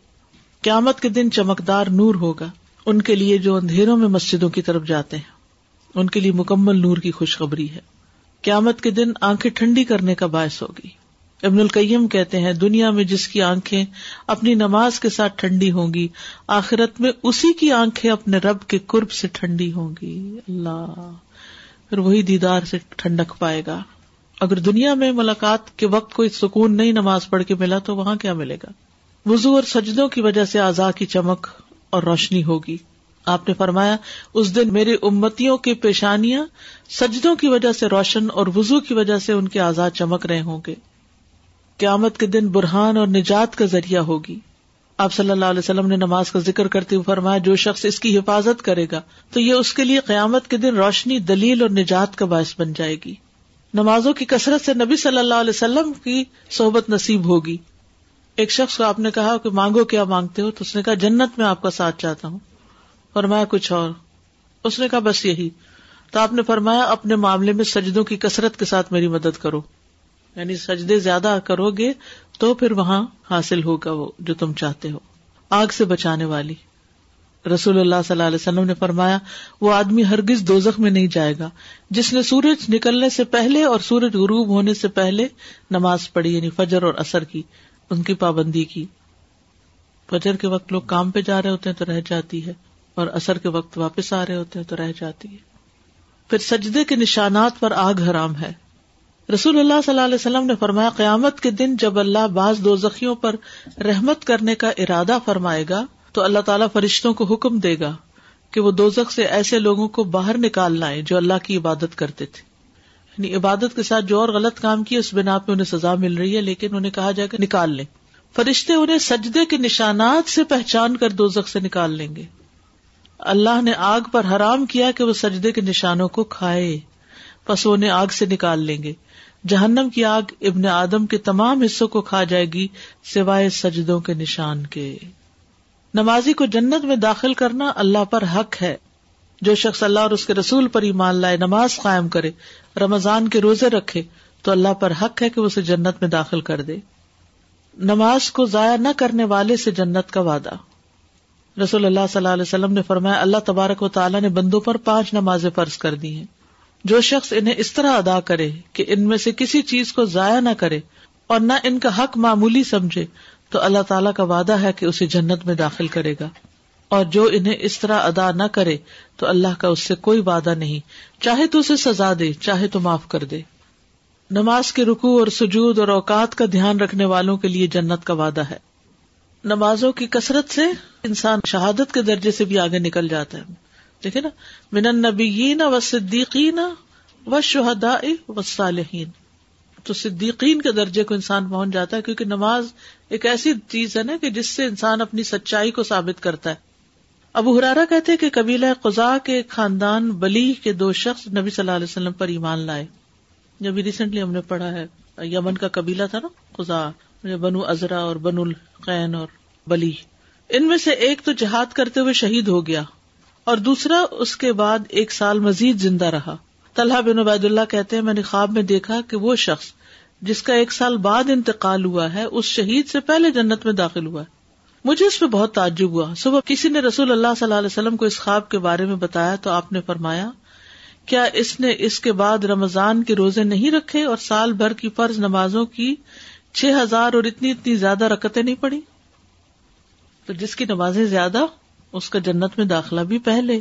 قیامت کے دن چمکدار نور ہوگا۔ ان کے لیے جو اندھیروں میں مسجدوں کی طرف جاتے ہیں، ان کے لیے مکمل نور کی خوشخبری ہے۔ قیامت کے دن آنکھیں ٹھنڈی کرنے کا باعث ہوگی۔ ابن القیم کہتے ہیں، دنیا میں جس کی آنکھیں اپنی نماز کے ساتھ ٹھنڈی ہوں گی، آخرت میں اسی کی آنکھیں اپنے رب کے قرب سے ٹھنڈی ہوں گی۔ اللہ، پھر وہی دیدار سے ٹھنڈک پائے گا۔ اگر دنیا میں ملاقات کے وقت کوئی سکون نہیں نماز پڑھ کے ملا تو وہاں کیا ملے گا؟ وزو اور سجدوں کی وجہ سے آزاد کی چمک اور روشنی ہوگی۔ آپ نے فرمایا، اس دن میرے امتیوں کی پیشانیاں سجدوں کی وجہ سے روشن اور وزو کی وجہ سے ان کے آزاد چمک رہے ہوں گے۔ قیامت کے دن برہان اور نجات کا ذریعہ ہوگی۔ آپ صلی اللہ علیہ وسلم نے نماز کا ذکر کرتے ہوئے فرمایا، جو شخص اس کی حفاظت کرے گا، تو یہ اس کے لیے قیامت کے دن روشنی، دلیل اور نجات کا باعث بن جائے گی۔ نمازوں کی کثرت سے نبی صلی اللہ علیہ وسلم کی صحبت نصیب ہوگی۔ ایک شخص کو آپ نے کہا کہ مانگو کیا مانگتے ہو، تو اس نے کہا، جنت میں آپ کا ساتھ چاہتا ہوں۔ فرمایا، کچھ اور۔ اس نے کہا، بس یہی۔ تو آپ نے فرمایا، اپنے معاملے میں سجدوں کی کثرت کے ساتھ میری مدد کرو۔ یعنی سجدے زیادہ کرو گے تو پھر وہاں حاصل ہوگا وہ جو تم چاہتے ہو۔ آگ سے بچانے والی۔ رسول اللہ صلی اللہ علیہ وسلم نے فرمایا، وہ آدمی ہرگز دوزخ میں نہیں جائے گا۔ جس نے سورج نکلنے سے پہلے اور سورج غروب ہونے سے پہلے نماز پڑھی یعنی فجر اور اثر کی، ان کی پابندی کی۔ فجر کے وقت لوگ کام پہ جا رہے ہوتے ہیں تو رہ جاتی ہے، اور اثر کے وقت واپس آ رہے ہوتے ہیں تو رہ جاتی ہے۔ پھر سجدے کے نشانات پر آگ حرام ہے۔ رسول اللہ صلی اللہ علیہ وسلم نے فرمایا، قیامت کے دن جب اللہ بعض دو زخیوں پر رحمت کرنے کا ارادہ فرمائے گا، تو اللہ تعالیٰ فرشتوں کو حکم دے گا کہ وہ دوزخ سے ایسے لوگوں کو باہر نکال لائیں جو اللہ کی عبادت کرتے تھے۔ یعنی عبادت کے ساتھ جو اور غلط کام کیے، اس بنا پہ انہیں سزا مل رہی ہے، لیکن انہیں کہا جائے گا نکال لیں۔ فرشتے انہیں سجدے کے نشانات سے پہچان کر دوزخ سے نکال لیں گے۔ اللہ نے آگ پر حرام کیا کہ وہ سجدے کے نشانوں کو کھائے، پس انہیں آگ سے نکال لیں گے۔ جہنم کی آگ ابن آدم کے تمام حصوں کو کھا جائے گی سوائے سجدوں کے نشان کے۔ نمازی کو جنت میں داخل کرنا اللہ پر حق ہے۔ جو شخص اللہ اور اس کے رسول پر ایمان لائے، نماز قائم کرے، رمضان کے روزے رکھے، تو اللہ پر حق ہے کہ اسے جنت میں داخل کر دے۔ نماز کو ضائع نہ کرنے والے سے جنت کا وعدہ۔ رسول اللہ صلی اللہ علیہ وسلم نے فرمایا، اللہ تبارک و تعالیٰ نے بندوں پر پانچ نمازیں فرض کر دی ہیں۔ جو شخص انہیں اس طرح ادا کرے کہ ان میں سے کسی چیز کو ضائع نہ کرے اور نہ ان کا حق معمولی سمجھے، تو اللہ تعالیٰ کا وعدہ ہے کہ اسے جنت میں داخل کرے گا۔ اور جو انہیں اس طرح ادا نہ کرے، تو اللہ کا اس سے کوئی وعدہ نہیں۔ چاہے تو اسے سزا دے، چاہے تو معاف کر دے۔ نماز کے رکو اور سجود اور اوقات کا دھیان رکھنے والوں کے لیے جنت کا وعدہ ہے۔ نمازوں کی کثرت سے انسان شہادت کے درجے سے بھی آگے نکل جاتا ہے۔ دیکھے نا، من نبی و صدیقین و شہدا و صالحین۔ تو صدیقین کے درجے کو انسان پہنچ جاتا ہے، کیونکہ نماز ایک ایسی چیز ہے نا کہ جس سے انسان اپنی سچائی کو ثابت کرتا ہے۔ ابو ہرارا کہتے کہ قبیلہ قزا کے خاندان بلی کے دو شخص نبی صلی اللہ علیہ وسلم پر ایمان لائے۔ جب ریسنٹلی ہم نے پڑھا ہے، یمن کا قبیلہ تھا نا قزا بنو ازرا اور بن القین اور بلی ان میں سے ایک تو جہاد کرتے ہوئے شہید ہو گیا۔ اور دوسرا، اس کے بعد ایک سال مزید زندہ رہا۔ طلحہ بن عبید اللہ کہتے ہیں، میں نے خواب میں دیکھا کہ وہ شخص جس کا ایک سال بعد انتقال ہوا ہے، اس شہید سے پہلے جنت میں داخل ہوا ہے۔ مجھے اس پہ بہت تعجب ہوا۔ صبح کسی نے رسول اللہ صلی اللہ علیہ وسلم کو اس خواب کے بارے میں بتایا تو آپ نے فرمایا، کیا اس نے اس کے بعد رمضان کے روزے نہیں رکھے اور سال بھر کی فرض نمازوں کی چھ ہزار اور اتنی اتنی زیادہ رکتیں نہیں پڑی تو جس کی نمازیں زیادہ اس کا جنت میں داخلہ بھی پہلے۔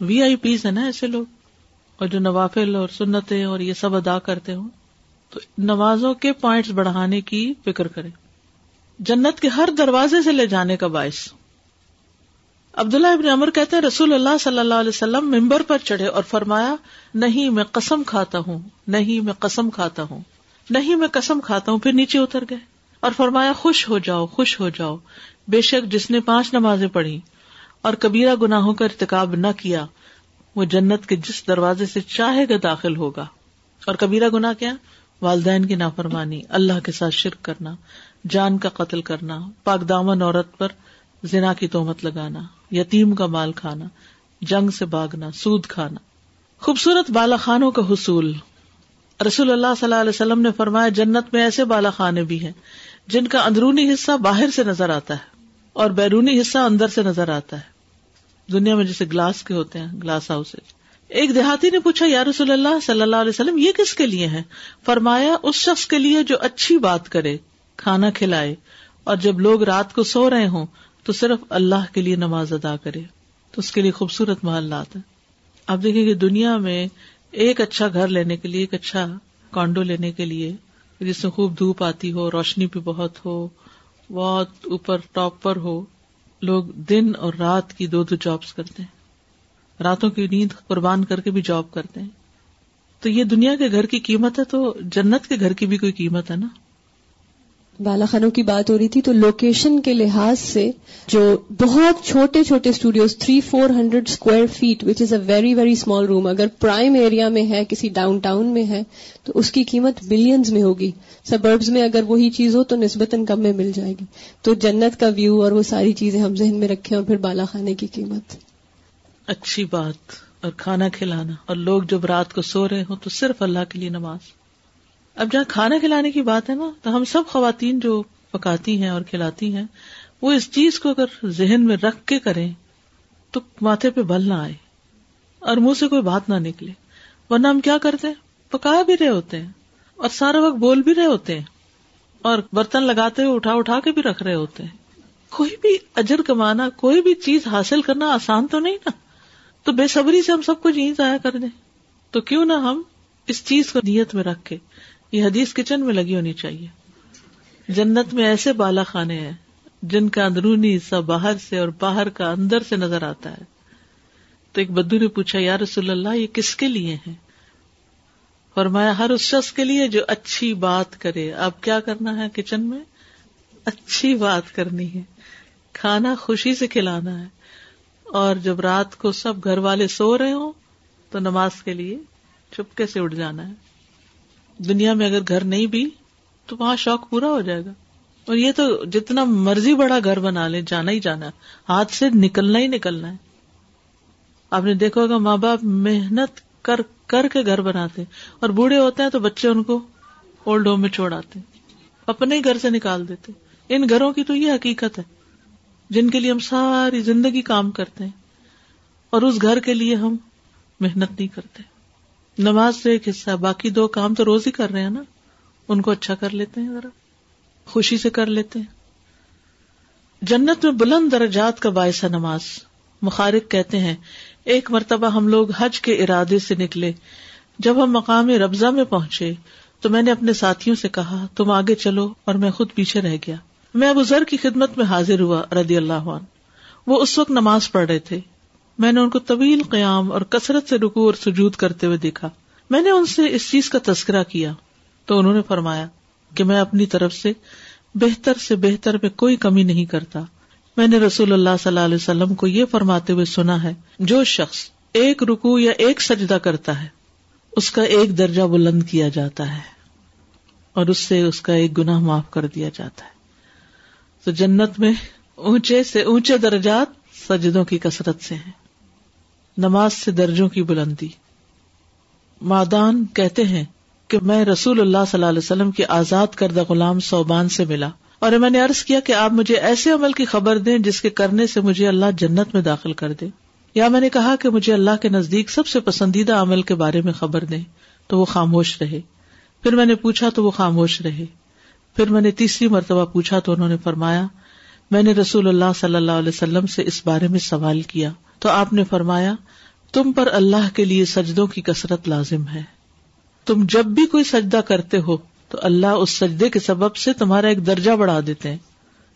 وی آئی پیز ہے نا ایسے لوگ۔ اور جو نوافل اور سنتیں اور یہ سب ادا کرتے ہوں، تو نمازوں کے پوائنٹس بڑھانے کی فکر کرے جنت کے ہر دروازے سے لے جانے کا باعث۔ عبداللہ ابن عمر کہتے ہیں، رسول اللہ صلی اللہ علیہ وسلم ممبر پر چڑھے اور فرمایا، نہیں میں قسم کھاتا ہوں، نہیں میں قسم کھاتا ہوں، نہیں میں قسم کھاتا ہوں، پھر نیچے اتر گئے۔ اور فرمایا، خوش ہو جاؤ، خوش ہو جاؤ۔ بے شک جس نے پانچ نمازیں پڑھی اور کبیرہ گناہوں کا ارتکاب نہ کیا، وہ جنت کے جس دروازے سے چاہے گا داخل ہوگا۔ اور کبیرہ گنا کیا؟ والدین کی نافرمانی، اللہ کے ساتھ شرک کرنا، جان کا قتل کرنا، پاک دامن عورت پر زنا کی تومت لگانا، یتیم کا مال کھانا، جنگ سے باغنا سود کھانا۔ خوبصورت بالا خانوں کا حصول۔ رسول اللہ صلی اللہ علیہ وسلم نے فرمایا، جنت میں ایسے بالا خانے بھی ہیں جن کا اندرونی حصہ باہر سے نظر آتا ہے۔ اور بیرونی حصہ اندر سے نظر آتا ہے۔ دنیا میں جیسے گلاس کے ہوتے ہیں، گلاس ہاؤس ایک دیہاتی نے پوچھا، یا رسول اللہ صلی اللہ علیہ وسلم، یہ کس کے لیے ہے فرمایا، اس شخص کے لیے جو اچھی بات کرے، کھانا کھلائے، اور جب لوگ رات کو سو رہے ہوں، تو صرف اللہ کے لیے نماز ادا کرے۔ تو اس کے لیے خوبصورت محلات ہیں۔ آپ دیکھیں کہ دنیا میں ایک اچھا گھر لینے کے لیے، ایک اچھا کانڈو لینے کے لیے، جس میں خوب دھوپ آتی ہو، روشنی بھی بہت ہو بہت اوپر ٹاپ پر ہو، لوگ دن اور رات کی دو دو جابس کرتے ہیں۔ راتوں کی نیند قربان کر کے بھی جاب کرتے ہیں۔ تو یہ دنیا کے گھر کی قیمت ہے تو جنت کے گھر کی بھی کوئی قیمت ہے نا؟ بالا خانوں کی بات ہو رہی تھی، تو لوکیشن کے لحاظ سے جو بہت چھوٹے چھوٹے studios three four hundred square feet which is a very very small room اگر پرائم ایریا میں ہے، کسی ڈاؤن ٹاؤن میں ہے، تو اس کی قیمت بلینز میں ہوگی۔ سبربز میں اگر وہی چیز ہو، تو نسبتاً کم میں مل جائے گی۔ تو جنت کا ویو اور وہ ساری چیزیں ہم ذہن میں رکھیں اور پھر بالا خانے کی قیمت۔ اچھی بات۔ اور کھانا کھلانا۔ اور لوگ جب رات کو سو رہے ہوں، تو صرف اللہ کے لیے نماز۔ اب جہاں کھانا کھلانے کی بات ہے نا، تو ہم سب خواتین جو پکاتی ہیں اور کھلاتی ہیں، وہ اس چیز کو اگر ذہن میں رکھ کے کریں، تو ماتھے پہ بل نہ آئے اور منہ سے کوئی بات نہ نکلے۔ ورنہ ہم کیا کرتے ہیں؟ پکا بھی رہے ہوتے ہیں اور سارا وقت بول بھی رہے ہوتے ہیں اور برتن لگاتے ہوئے اٹھا اٹھا کے بھی رکھ رہے ہوتے ہیں۔ کوئی بھی اجر کمانا، کوئی بھی چیز حاصل کرنا آسان تو نہیں نا۔ تو بے صبری سے ہم سب کچھ یہیں جی ضائع کر دیں۔ تو کیوں نہ ہم اس چیز کو نیت میں رکھ کے یہ حدیث کچن میں لگی ہونی چاہیے۔ جنت میں ایسے بالا خانے ہیں جن کا اندرونی حصہ باہر سے اور باہر کا اندر سے نظر آتا ہے۔ تو ایک بدو نے پوچھا، یا رسول اللہ، یہ کس کے لیے ہے فرمایا، ہر اس شخص کے لیے جو اچھی بات کرے۔ اب کیا کرنا ہے کچن میں؟ اچھی بات کرنی ہے۔ کھانا خوشی سے کھلانا ہے۔ اور جب رات کو سب گھر والے سو رہے ہوں تو نماز کے لیے چپکے سے اٹھ جانا ہے۔ دنیا میں اگر گھر نہیں بھی تو وہاں شوق پورا ہو جائے گا۔ اور یہ تو جتنا مرضی بڑا گھر بنا لے جانا ہی جانا ہاتھ سے نکلنا ہی نکلنا ہے۔ آپ نے دیکھا ہوگا ماں باپ محنت کر کر کے گھر بناتے اور بوڑھے ہوتے ہیں تو بچے ان کو اولڈ ہوم میں چھوڑ آتے اپنے ہی گھر سے نکال دیتے ان گھروں کی تو یہ حقیقت ہے۔ جن کے لیے ہم ساری زندگی کام کرتے ہیں۔ اور اس گھر کے لیے ہم محنت نہیں کرتے۔ نماز سے ایک حصہ، باقی دو کام تو روز ہی کر رہے ہیں نا۔ ان کو اچھا کر لیتے ہیں ذرا۔ خوشی سے کر لیتے ہیں۔ جنت میں بلند درجات کا باعث ہے نماز۔ مخارق کہتے ہیں، ایک مرتبہ ہم لوگ حج کے ارادے سے نکلے۔ جب ہم مقام ربضہ میں پہنچے، تو میں نے اپنے ساتھیوں سے کہا، تم آگے چلو اور میں خود پیچھے رہ گیا۔ میں ابو ذر کی خدمت میں حاضر ہوا رضی اللہ عنہ۔ وہ اس وقت نماز پڑھ رہے تھے۔ میں نے ان کو طویل قیام اور کثرت سے رکو اور سجود کرتے ہوئے دیکھا۔ میں نے ان سے اس چیز کا تذکرہ کیا۔ تو انہوں نے فرمایا کہ میں اپنی طرف سے بہتر سے بہتر میں کوئی کمی نہیں کرتا۔ میں نے رسول اللہ صلی اللہ علیہ وسلم کو یہ فرماتے ہوئے سنا ہے، جو شخص ایک رکو یا ایک سجدہ کرتا ہے، اس کا ایک درجہ بلند کیا جاتا ہے اور اس سے اس کا ایک گناہ معاف کر دیا جاتا ہے۔ تو جنت میں اونچے سے اونچے درجات سجدوں کی کثرت سے ہیں۔ نماز سے درجوں کی بلندی۔ مادان کہتے ہیں کہ میں رسول اللہ صلی اللہ علیہ وسلم کی آزاد کردہ غلام صوبان سے ملا اور میں نے عرض کیا کہ آپ مجھے ایسے عمل کی خبر دیں جس کے کرنے سے مجھے اللہ جنت میں داخل کر دے۔ یا میں نے کہا کہ مجھے اللہ کے نزدیک سب سے پسندیدہ عمل کے بارے میں خبر دیں تو وہ خاموش رہے۔ پھر میں نے پوچھا تو وہ خاموش رہے۔ پھر میں نے تیسری مرتبہ پوچھا تو انہوں نے فرمایا، میں نے رسول اللہ صلی اللہ علیہ وسلم سے اس بارے میں سوال کیا۔ تو آپ نے فرمایا تم پر اللہ کے لیے سجدوں کی کثرت لازم ہے۔ تم جب بھی کوئی سجدہ کرتے ہو تو اللہ اس سجدے کے سبب سے تمہارا ایک درجہ بڑھا دیتے ہیں،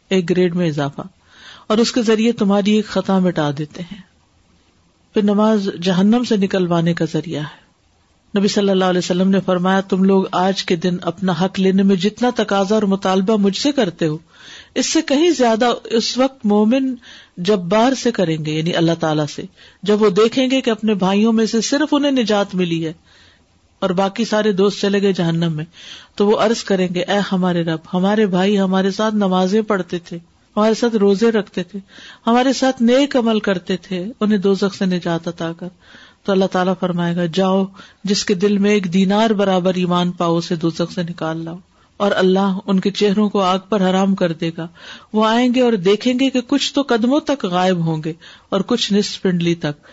ایک گریڈ میں اضافہ، اور اس کے ذریعے تمہاری ایک خطا مٹا دیتے ہیں۔ پھر نماز جہنم سے نکلوانے کا ذریعہ ہے۔ نبی صلی اللہ علیہ وسلم نے فرمایا، تم لوگ آج کے دن اپنا حق لینے میں جتنا تقاضا اور مطالبہ مجھ سے کرتے ہو اس سے کہیں زیادہ اس وقت مومن جب بار سے کریں گے یعنی اللہ تعالیٰ سے، جب وہ دیکھیں گے کہ اپنے بھائیوں میں سے صرف انہیں نجات ملی ہے اور باقی سارے دوست چلے گئے جہنم میں، تو وہ عرض کریں گے، اے ہمارے رب، ہمارے بھائی ہمارے ساتھ نمازیں پڑھتے تھے، ہمارے ساتھ روزے رکھتے تھے، ہمارے ساتھ نیک عمل کرتے تھے، انہیں دو سے نجات عطا کر۔ تو اللہ تعالیٰ فرمائے گا، جاؤ، جس کے دل میں ایک دینار برابر ایمان پاؤ، اسے دوزخ سے نکال لاؤ۔ اور اللہ ان کے چہروں کو آگ پر حرام کر دے گا۔ وہ آئیں گے اور دیکھیں گے کہ کچھ تو قدموں تک غائب ہوں گے اور کچھ نصف پنڈلی تک۔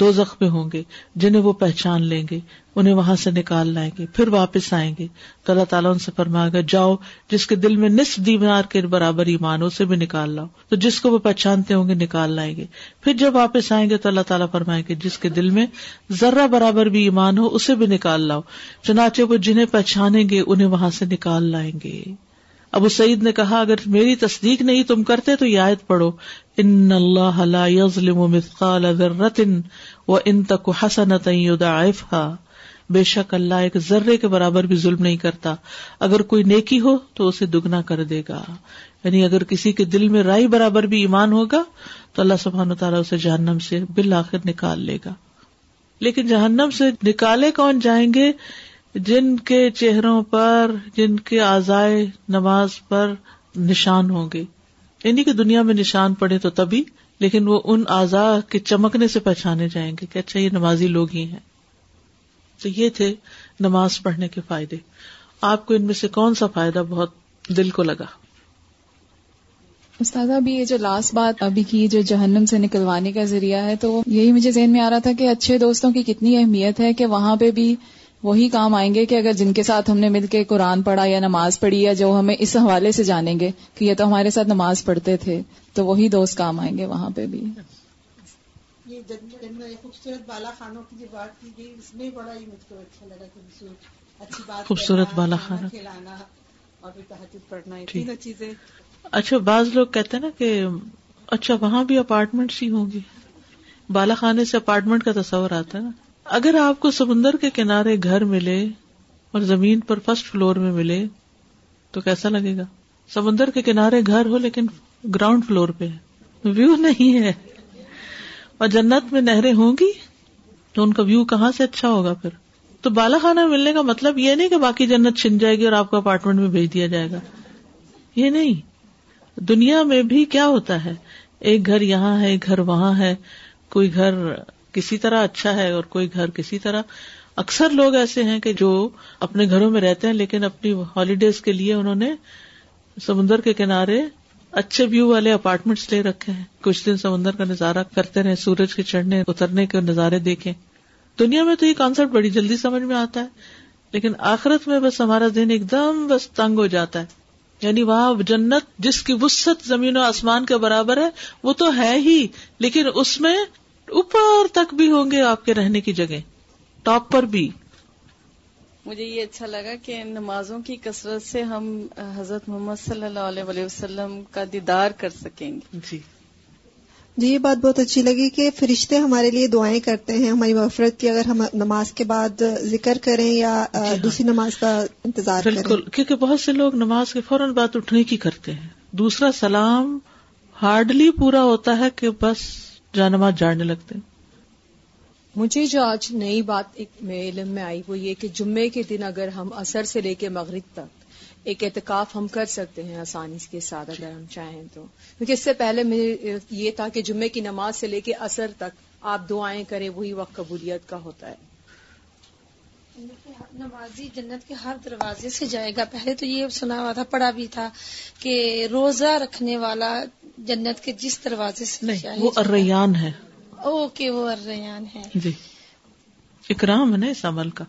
دو زخم ہوں گے، جنہیں وہ پہچان لیں گے، انہیں وہاں سے نکال لائیں گے، پھر واپس آئیں گے۔ تو اللہ تعالیٰ ان سے فرمائے گا، جاؤ، جس کے دل میں نصف دیوار کے برابر ایمان اسے بھی نکال لاؤ۔ تو جس کو وہ پہچانتے ہوں گے، نکال لائیں گے۔ پھر جب واپس آئیں گے، تو اللہ تعالیٰ فرمائیں گے جس کے دل میں ذرہ برابر بھی ایمان ہو، اسے بھی نکال لاؤ۔ چنانچہ وہ جنہیں پہچانیں گے، انہیں وہاں سے نکال لائیں گے۔ ابو سعید نے کہا، اگر میری تصدیق نہیں تم کرتے تو یہ آیت پڑھو۔ ان اللہ لا يظلم مثقال ذرة وان تك حسنة يضاعفها بے شک اللہ ایک ذرے کے برابر بھی ظلم نہیں کرتا۔ اگر کوئی نیکی ہو تو اسے دگنا کر دے گا۔ یعنی اگر کسی کے دل میں رائی برابر بھی ایمان ہوگا تو اللہ سبحانہ تعالیٰ اسے جہنم سے بالآخر نکال لے گا۔ لیکن جہنم سے نکالے کون جائیں گے؟ جن کے چہروں پر، جن کے آزائے نماز پر نشان ہوں گے۔ یعنی کہ دنیا میں نشان پڑے تو تبھی، لیکن وہ ان آزا کے چمکنے سے پہچانے جائیں گے کہ اچھا یہ نمازی لوگ ہی ہیں۔ تو یہ تھے نماز پڑھنے کے فائدے۔ آپ کو ان میں سے کون سا فائدہ بہت دل کو لگا؟ استاد ابھی یہ جو لاسٹ بات ابھی کی جو جہنم سے نکلوانے کا ذریعہ ہے، تو یہی مجھے ذہن میں آ رہا تھا کہ اچھے دوستوں کی کتنی اہمیت ہے کہ وہاں پہ بھی وہی کام آئیں گے کہ اگر جن کے ساتھ ہم نے مل کے قرآن پڑھا یا نماز پڑھی یا جو ہمیں اس حوالے سے جانیں گے کہ یہ تو ہمارے ساتھ نماز پڑھتے تھے تو وہی دوست کام آئیں گے وہاں پہ بھی۔ یہ خوبصورت بالا خانوں کی جو بات کی گئی اس میں بڑا ہی مجھ کو اچھا لگا کہ اچھی بات خوبصورت بالا خانہ۔ کھلانا اور پڑھنا تینوں چیزیں۔ اچھا بعض لوگ کہتے ہیں نا کہ اچھا وہاں بھی اپارٹمنٹس ہی ہوں گی۔ بالا خانے سے اپارٹمنٹ کا تصور آتا ہے نا۔ اگر آپ کو سمندر کے کنارے گھر ملے اور زمین پر فرسٹ فلور میں ملے تو کیسا لگے گا؟ سمندر کے کنارے گھر ہو لیکن گراؤنڈ فلور پہ ہے۔ ویو نہیں ہے۔ اور جنت میں نہریں ہوں گی تو ان کا ویو کہاں سے اچھا ہوگا پھر؟ تو بالا خانہ ملنے کا مطلب یہ نہیں کہ باقی جنت چھن جائے گی اور آپ کو اپارٹمنٹ میں بھیج دیا جائے گا۔ یہ نہیں۔ دنیا میں بھی کیا ہوتا ہے؟ ایک گھر یہاں ہے، ایک گھر وہاں ہے۔ کوئی گھر کسی طرح اچھا ہے اور کوئی گھر کسی طرح۔ اکثر لوگ ایسے ہیں کہ جو اپنے گھروں میں رہتے ہیں لیکن اپنی ہالیڈیز کے لیے انہوں نے سمندر کے کنارے اچھے ویو والے اپارٹمنٹ لے رکھے ہیں۔ کچھ دن سمندر کا نظارہ کرتے رہے، سورج کے چڑھنے، اترنے کے نظارے دیکھیں دنیا میں تو یہ کانسیپٹ بڑی جلدی سمجھ میں آتا ہے، لیکن آخرت میں بس ہمارا دن ایک دم بس تنگ ہو جاتا ہے۔ یعنی وہاں جنت جس کی وسط زمین و آسمان کے برابر ہے، وہ تو ہے ہی، لیکن اس میں اوپر تک بھی ہوں گے آپ کے رہنے کی جگہ ٹاپ پر بھی۔ مجھے یہ اچھا لگا کہ نمازوں کی کثرت سے ہم حضرت محمد صلی اللہ علیہ وسلم کا دیدار کر سکیں گے۔ جی۔ جی یہ بات بہت اچھی لگی کہ فرشتے ہمارے لیے دعائیں کرتے ہیں۔ ہماری مفرت کی اگر ہم نماز کے بعد ذکر کریں یا جی ہاں۔ دوسری نماز کا انتظار بالکل کیونکہ بہت سے لوگ نماز کے فوراً بعد اٹھنے کی کرتے ہیں۔ دوسرا سلام ہارڈلی پورا ہوتا ہے کہ بس جانماز جاڑنے لگتے ہیں۔ مجھے جو آج نئی بات ایک علم میں آئی وہ یہ کہ جمعے کے دن اگر ہم اثر سے لے کے مغرب تک ایک اعتکاف ہم کر سکتے ہیں آسانی کے ساتھ اگر ہم چاہیں تو۔ کیونکہ اس سے پہلے مجھے یہ تھا کہ جمعے کی نماز سے لے کے اثر تک آپ دعائیں کریں وہی وقت قبولیت کا ہوتا ہے۔ نمازی جنت کے ہر دروازے سے جائے گا۔ پہلے تو یہ سنا ہوا تھا پڑا بھی تھا کہ روزہ رکھنے والا جنت کے جس دروازے سے نہیں وہ ارریان ہے۔ اوکے وہ ارریان ہے۔ جی۔ اکرام ہے نا اس عمل کا۔